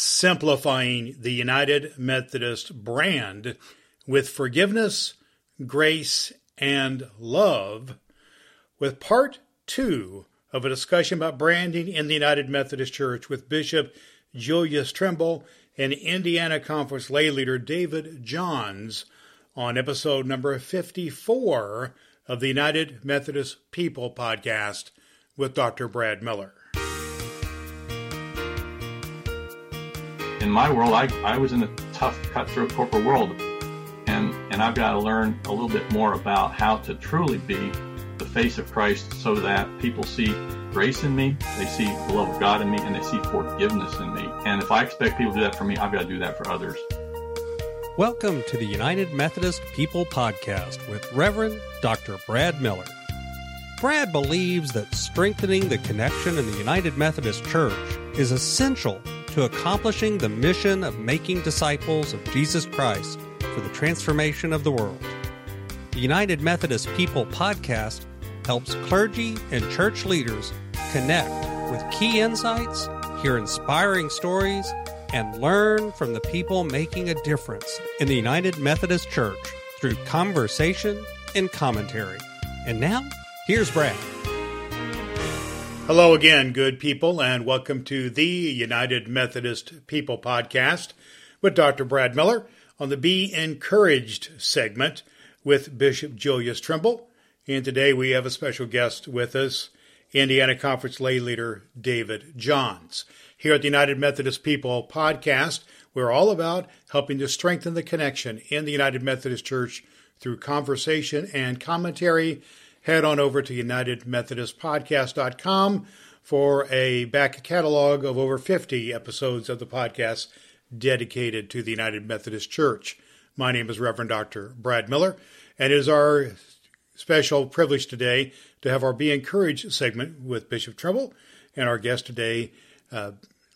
simplifying the United Methodist brand with forgiveness, grace, and love, with part two of a discussion about branding in the United Methodist Church with Bishop Julius Trimble and Indiana Conference lay leader David Johns on episode number 54 of the United Methodist People podcast with Dr. Brad Miller. In my world, I, I was in a tough, cutthroat corporate world, and and I've got to learn a little bit more about how to truly be the face of Christ, so that people see grace in me, they see the love of God in me, and they see forgiveness in me. And if I expect people to do that for me, I've got to do that for others. Welcome to the United Methodist People Podcast with Reverend Dr. Brad Miller. Brad believes that strengthening the connection in the United Methodist Church is essential to accomplishing the mission of making disciples of Jesus Christ for the transformation of the world. The United Methodist People podcast helps clergy and church leaders connect with key insights, hear inspiring stories, and learn from the people making a difference in the United Methodist Church through conversation and commentary. And now, here's Brad. Hello again, good people, and welcome to the United Methodist People podcast with Dr. Brad Miller on the Be Encouraged segment with Bishop Julius Trimble. And today we have a special guest with us, Indiana Conference lay leader David Johns. Here at the United Methodist People podcast, we're all about helping to strengthen the connection in the United Methodist Church through conversation and commentary head on over to UnitedMethodistPodcast.com for a back catalog of over 50 episodes of the podcast dedicated to the United Methodist Church. My name is Reverend Dr. Brad Miller, and it is our special privilege today to have our Be Encouraged segment with Bishop Trimble and our guest today, uh,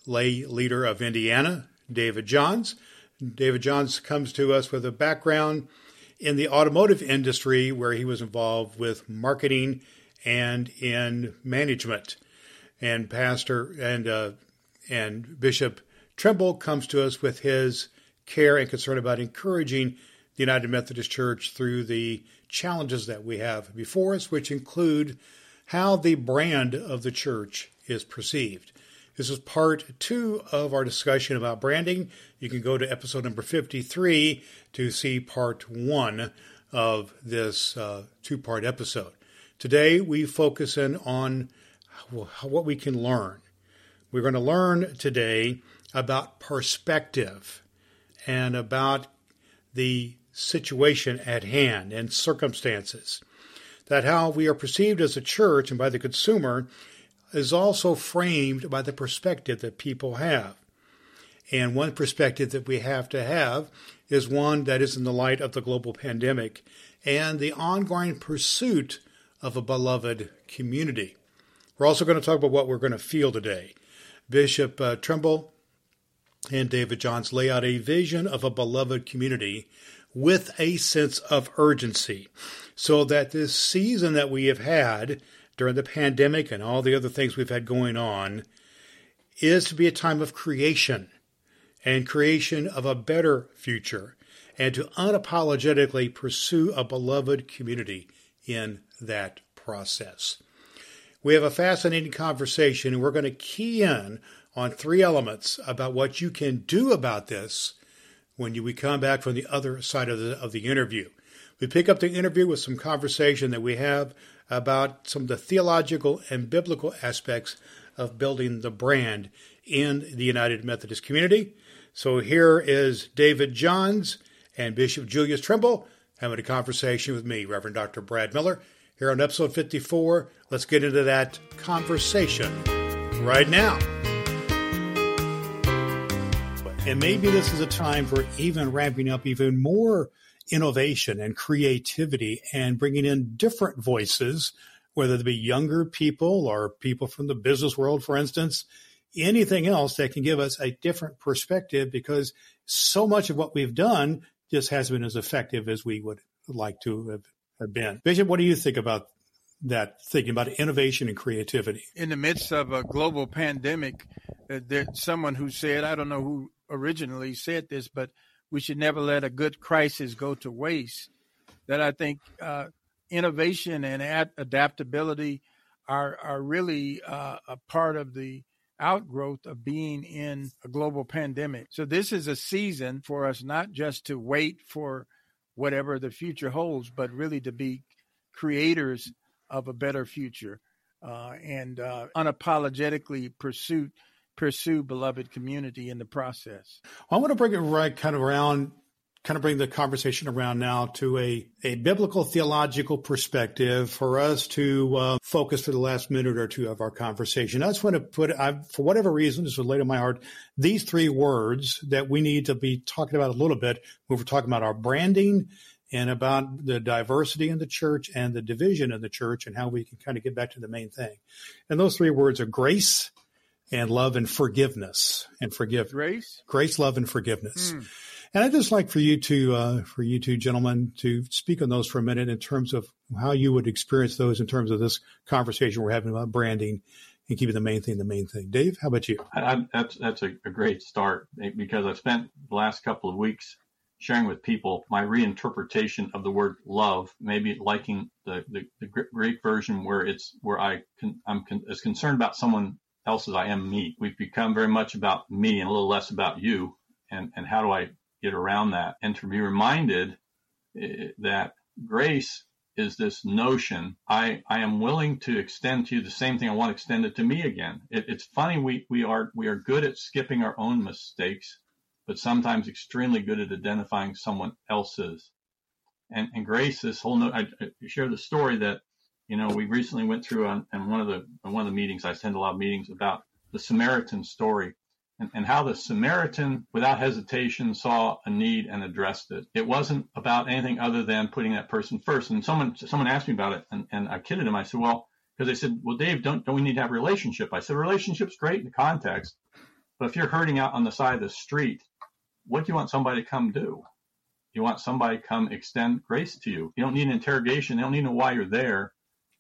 lay leader of Indiana, David Johns. David Johns comes to us with a background in the automotive industry where he was involved with marketing and in management. And Pastor and uh, and Bishop Trimble comes to us with his care and concern about encouraging the United Methodist Church through the challenges that we have before us, which include how the brand of the church is perceived. This is part two of our discussion about branding. You can go to episode number 53 to see part one of this uh, two part episode. Today, we focus in on what we can learn. We're going to learn today about perspective and about the situation at hand and circumstances. That how we are perceived as a church and by the consumer is also framed by the perspective that people have. And one perspective that we have to have is one that is in the light of the global pandemic and the ongoing pursuit of a beloved community. We're also going to talk about what we're going to feel today. Bishop uh, Trimble and David Johns lay out a vision of a beloved community with a sense of urgency so that this season that we have had during the pandemic and all the other things we've had going on is to be a time of creation and creation of a better future and to unapologetically pursue a beloved community in that process. We have a fascinating conversation and we're going to key in on three elements about what you can do about this when you, we come back from the other side of the, of the interview. We pick up the interview with some conversation that we have about some of the theological and biblical aspects of building the brand in the United Methodist community. So here is David Johns and Bishop Julius Trimble having a conversation with me, Reverend Dr. Brad Miller, here on episode 54. Let's get into that conversation right now. And maybe this is a time for even ramping up even more innovation and creativity and bringing in different voices, whether they be younger people or people from the business world, for instance, anything else that can give us a different perspective because so much of what we've done just hasn't been as effective as we would like to have, been. Bishop, what do you think about that thinking about innovation and creativity. In the midst of a global pandemic, uh, there, someone who said, I don't know who originally said this, but we should never let a good crisis go to waste. That I think uh, innovation and ad- adaptability are are really uh, a part of the outgrowth of being in a global pandemic. So this is a season for us not just to wait for whatever the future holds, but really to be creators of a better future uh, and uh, unapologetically pursue pursue beloved community in the process. I want to bring it right kind of around kind of bring the conversation around now to a, a biblical theological perspective for us to uh, focus for the last minute or two of our conversation. I just want to put, I, for whatever reason, this was laid on my heart, these three words that we need to be talking about a little bit when we're talking about our branding and about the diversity in the church and the division in the church and how we can kind of get back to the main thing. And those three words are grace and love and forgiveness and forgive grace, grace, love, and forgiveness. Mm. And I'd just like for you to, uh, for you two gentlemen to speak on those for a minute in terms of how you would experience those in terms of this conversation we're having about branding and keeping the main thing the main thing. Dave, how about you? I, that's that's a, a, great start eh, because I've spent the last couple of weeks sharing with people my reinterpretation of the word love, maybe liking the, the, the Greek version where it's where I can, I'm con, as concerned about someone else as I am me. We've become very much about me and a little less about you. And, and how do I get around that and to be reminded eh, that grace is this notion I, I am willing to extend to you the same thing I want extended to me again. It, it's funny we, we are we are good at skipping our own mistakes, but sometimes extremely good at identifying someone else's. And, and grace, this whole no, I, I share the story that you know we recently went through uh, on, on one of the on one of the meetings. I attend a lot of meetings about the Samaritan story and, and how the Samaritan, without hesitation, saw a need and addressed it. It wasn't about anything other than putting that person first. And someone someone asked me about it, and, and I kidded him. I said, well, because they said, well, Dave, don't don't we need to have a relationship? I said, relationship's great in the context, but if you're hurting out on the side of the street, what do you want somebody to come do? You want somebody to come extend grace to you. You don't need an interrogation. They don't need to know why you're there.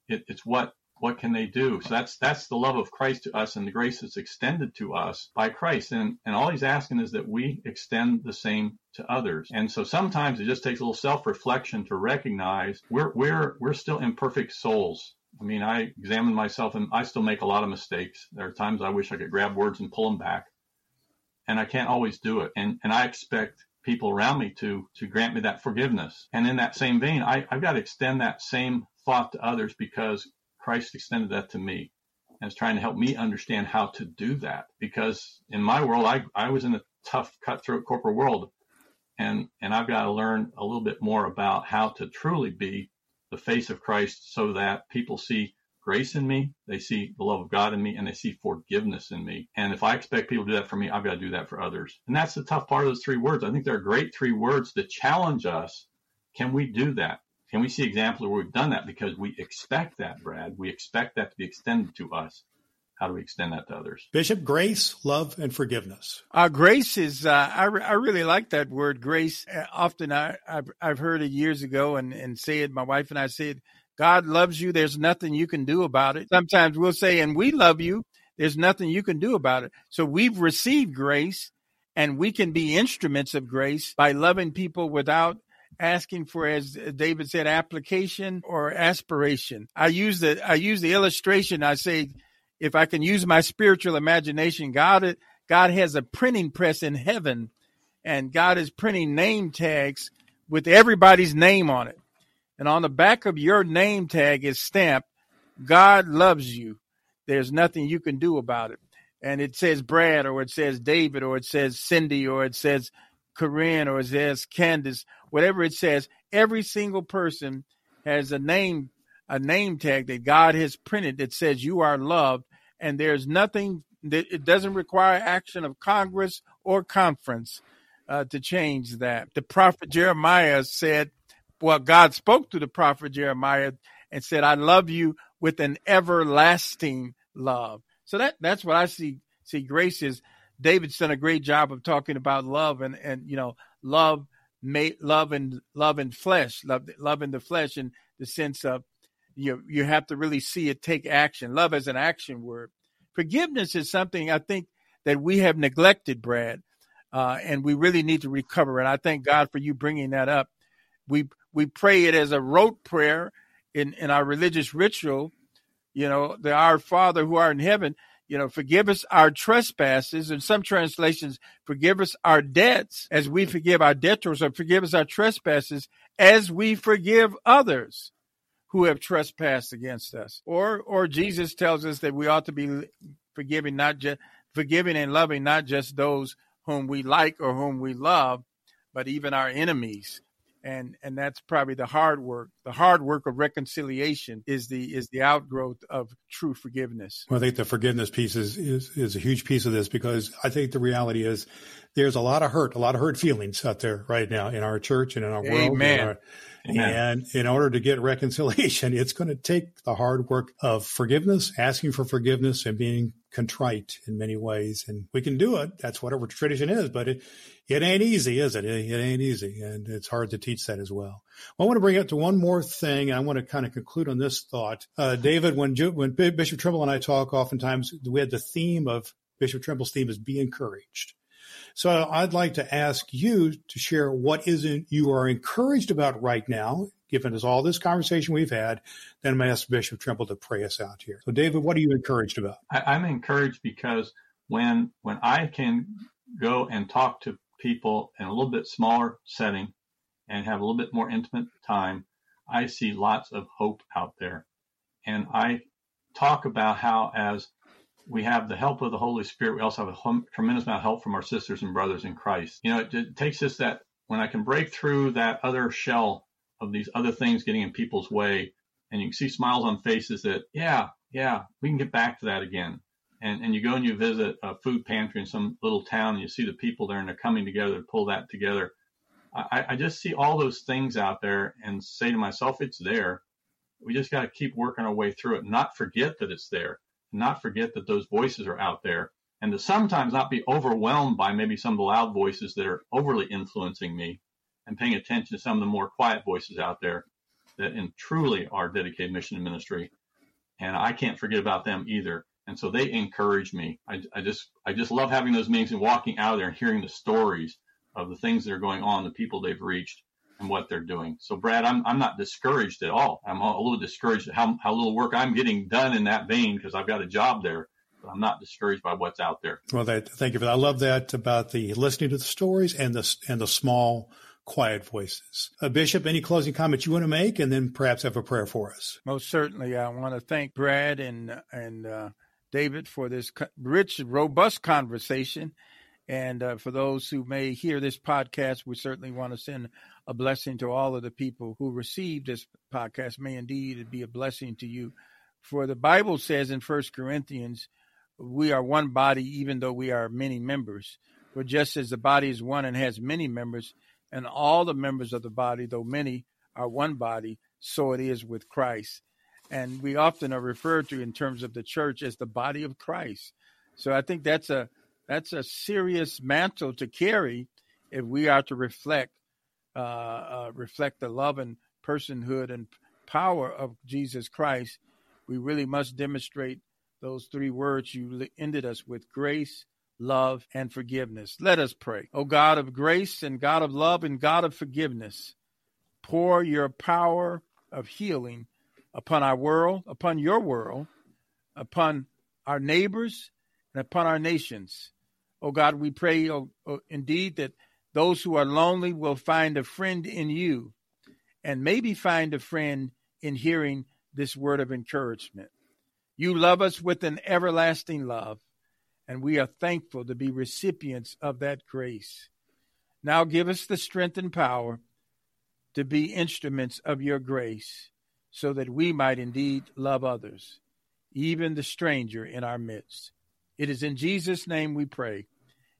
It, it's what what can they do? So that's that's the love of Christ to us and the grace that's extended to us by Christ. And and all he's asking is that we extend the same to others. And so sometimes it just takes a little self-reflection to recognize we're we're we're still imperfect souls. I mean, I examine myself and I still make a lot of mistakes. There are times I wish I could grab words and pull them back. And I can't always do it. And and I expect people around me to to grant me that forgiveness. And in that same vein, I, I've got to extend that same thought to others because Christ extended that to me and is trying to help me understand how to do that. Because in my world, I, I was in a tough, cutthroat corporate world, and and I've got to learn a little bit more about how to truly be the face of Christ, so that people see grace in me, they see the love of God in me, and they see forgiveness in me. And if I expect people to do that for me, I've got to do that for others. And that's the tough part of those three words. I think they're great three words to challenge us. Can we do that? Can we see examples where we've done that because we expect that, Brad? We expect that to be extended to us. How do we extend that to others? Bishop, grace, love, and forgiveness. Uh, grace is, uh, I, re- I really like that word, grace. Uh, often I, I've, I've heard it years ago and, and say it, my wife and I said, God loves you. There's nothing you can do about it. Sometimes we'll say, and we love you. There's nothing you can do about it. So we've received grace and we can be instruments of grace by loving people without asking for, as David said, application or aspiration. I use the I use the illustration. I say, if I can use my spiritual imagination, God God has a printing press in heaven, and God is printing name tags with everybody's name on it. And on the back of your name tag is stamped, God loves you. There's nothing you can do about it. And it says Brad, or it says David, or it says Cindy, or it says Corinne, or it says Candace, whatever it says, every single person has a name, a name tag that God has printed that says you are loved, and there's nothing that it doesn't require action of Congress or conference uh, to change that. The prophet Jeremiah said, well, God spoke to the prophet Jeremiah and said, I love you with an everlasting love. So that that's what I see see grace is. David's done a great job of talking about love and and you know love love and love and flesh, love love in the flesh, in the sense of you you have to really see it take action. Love as an action word. Forgiveness is something I think that we have neglected, Brad, uh, and we really need to recover. And I thank God for you bringing that up. We we pray it as a rote prayer in in our religious ritual. You know, the Our Father who art in heaven. You know, forgive us our trespasses. In some translations, forgive us our debts as we forgive our debtors, or forgive us our trespasses as we forgive others who have trespassed against us. Or or Jesus tells us that we ought to be forgiving not just forgiving and loving not just those whom we like or whom we love, but even our enemies. And and that's probably the hard work. The hard work of reconciliation is the is the outgrowth of true forgiveness. Well, I think the forgiveness piece is, is is a huge piece of this because I think the reality is there's a lot of hurt, a lot of hurt feelings out there right now in our church and in our Amen. world. And in order to get reconciliation, it's going to take the hard work of forgiveness, asking for forgiveness and being contrite in many ways. And we can do it. That's what our tradition is, but it, it ain't easy, is it? it? It ain't easy. And it's hard to teach that as well. I want to bring up to one more thing. And I want to kind of conclude on this thought. Uh, David, when, when Bishop Trimble and I talk, oftentimes we had the theme of Bishop Trimble's theme is be encouraged. So I'd like to ask you to share what is it you are encouraged about right now, given us all this conversation we've had. Then I'm going to ask Bishop Trimble to pray us out here. So, David, what are you encouraged about? I, am encouraged because when when I can go and talk to people in a little bit smaller setting and have a little bit more intimate time, I see lots of hope out there. And I talk about how as we have the help of the Holy Spirit. We also have a tremendous amount of help from our sisters and brothers in Christ. You know, it, it takes us that when I can break through that other shell of these other things getting in people's way, and you can see smiles on faces that, yeah, yeah, we can get back to that again. And, and you go and you visit a food pantry in some little town, and you see the people there, and they're coming together to pull that together. I, I just see all those things out there and say to myself, it's there. We just got to keep working our way through it, not forget that it's there not forget that those voices are out there and to sometimes not be overwhelmed by maybe some of the loud voices that are overly influencing me and paying attention to some of the more quiet voices out there that in truly are dedicated mission and ministry. And I can't forget about them either. And so they encourage me. I, I just I just love having those meetings and walking out there and hearing the stories of the things that are going on, the people they've reached, and what they're doing. So, Brad, I'm, I'm not discouraged at all. I'm a little discouraged at how, how little work I'm getting done in that vein because I've got a job there. But I'm not discouraged by what's out there. Well, that, thank you for that. I love that about the listening to the stories and the and the small, quiet voices. Uh, Bishop, any closing comments you want to make, and then perhaps have a prayer for us. Most certainly, I want to thank Brad and and uh, David for this rich, robust conversation. And uh, for those who may hear this podcast, we certainly want to send a blessing to all of the people who receive this podcast. May indeed it be a blessing to you. For the Bible says in First Corinthians, we are one body, even though we are many members. For just as the body is one and has many members, and all the members of the body, though many, are one body, so it is with Christ. And we often are referred to in terms of the church as the body of Christ. So I think that's a that's a serious mantle to carry if we are to reflect uh, uh, reflect the love and personhood and power of Jesus Christ, we really must demonstrate those three words you ended us with grace, love, and forgiveness. Let us pray. O God of grace and God of love and God of forgiveness, pour your power of healing upon our world, upon your world, upon our neighbors, and upon our nations. O God, we pray, oh, oh, indeed, that those who are lonely will find a friend in you and maybe find a friend in hearing this word of encouragement. You love us with an everlasting love, and we are thankful to be recipients of that grace. Now give us the strength and power to be instruments of your grace so that we might indeed love others, even the stranger in our midst. It is in Jesus' name we pray.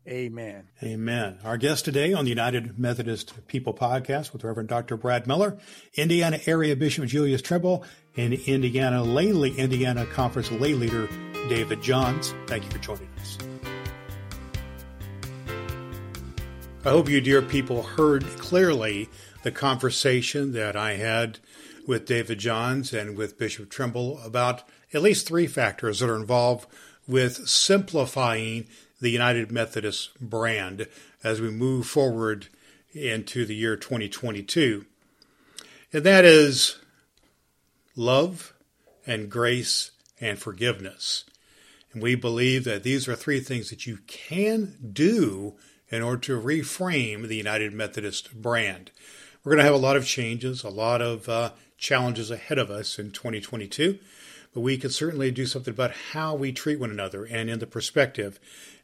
Amen. Amen. Our guest today on the United Methodist People podcast with Reverend Dr. Brad Miller, Indiana Area Bishop Julius Trimble, and Indiana Lay, Indiana Conference lay leader David Johns. Thank you for joining us. I hope you, dear people, heard clearly the conversation that I had with David Johns and with Bishop Trimble about at least three factors that are involved with simplifying the United Methodist brand as we move forward into the year 2022. And that is love and grace and forgiveness. And we believe that these are three things that you can do in order to reframe the United Methodist brand. We're going to have a lot of changes, a lot of uh, challenges ahead of us in 2022, but we could certainly do something about how we treat one another and in the perspective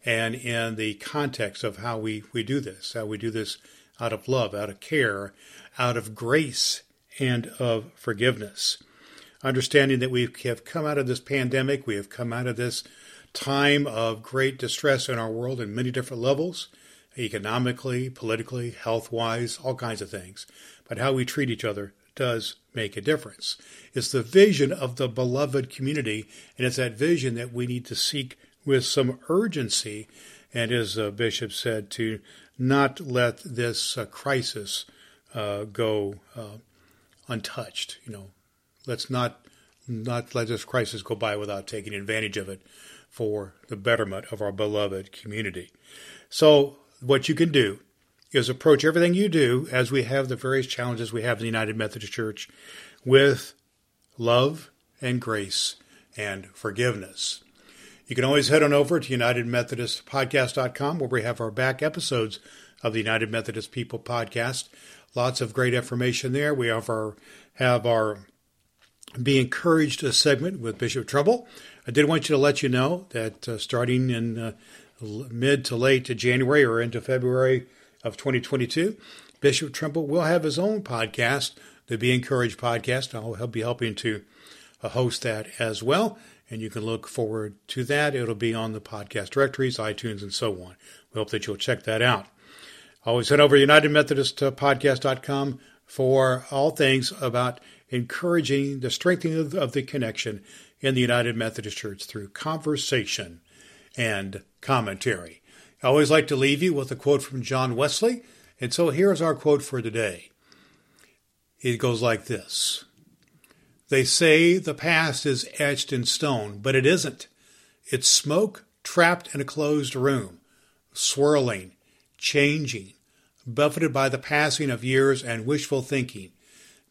and in the context of how we, we do this, how we do this out of love, out of care, out of grace, and of forgiveness. Understanding that we have come out of this pandemic, we have come out of this time of great distress in our world in many different levels economically, politically, health wise, all kinds of things. But how we treat each other does make a difference. It's the vision of the beloved community, and it's that vision that we need to seek with some urgency. And as uh, Bishop said, to not let this uh, crisis uh, go uh, untouched. You know, let's not not let this crisis go by without taking advantage of it for the betterment of our beloved community. So, what you can do is approach everything you do as we have the various challenges we have in the United Methodist Church with love and grace and forgiveness. You can always head on over to UnitedMethodistPodcast.com where we have our back episodes of the United Methodist People podcast. Lots of great information there. We have our have our Be Encouraged segment with Bishop Trimble. I did want you to let you know that uh, starting in uh, mid to late to January or into February of 2022, Bishop Trimble will have his own podcast, the Be Encouraged podcast. I'll be helping to uh, host that as well. And you can look forward to that. It'll be on the podcast directories, iTunes, and so on. We hope that you'll check that out. Always head over to UnitedMethodistPodcast.com for all things about encouraging the strengthening of, of the connection in the United Methodist Church through conversation and commentary. I always like to leave you with a quote from John Wesley, and so here's our quote for today. It goes like this They say the past is etched in stone, but it isn't. It's smoke trapped in a closed room, swirling, changing, buffeted by the passing of years and wishful thinking.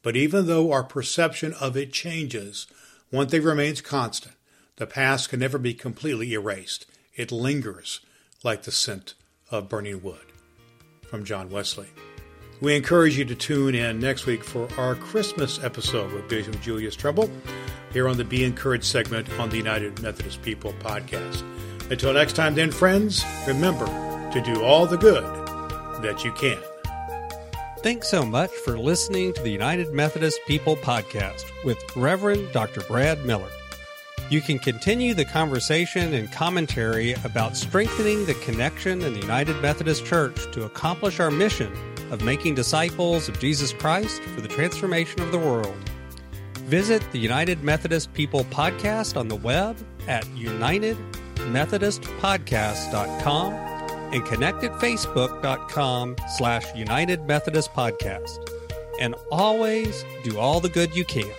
But even though our perception of it changes, one thing remains constant the past can never be completely erased. It lingers like the scent of burning wood. From John Wesley. We encourage you to tune in next week for our Christmas episode with Bishop Julius Trimble here on the Be Encouraged segment on the United Methodist People podcast. Until next time, then, friends, remember to do all the good that you can. Thanks so much for listening to the United Methodist People podcast with Reverend Dr. Brad Miller. You can continue the conversation and commentary about strengthening the connection in the United Methodist Church to accomplish our mission of making disciples of Jesus Christ for the transformation of the world. Visit the United Methodist People podcast on the web at unitedmethodistpodcast.com and connect at facebook.com slash United Methodist Podcast. And always do all the good you can.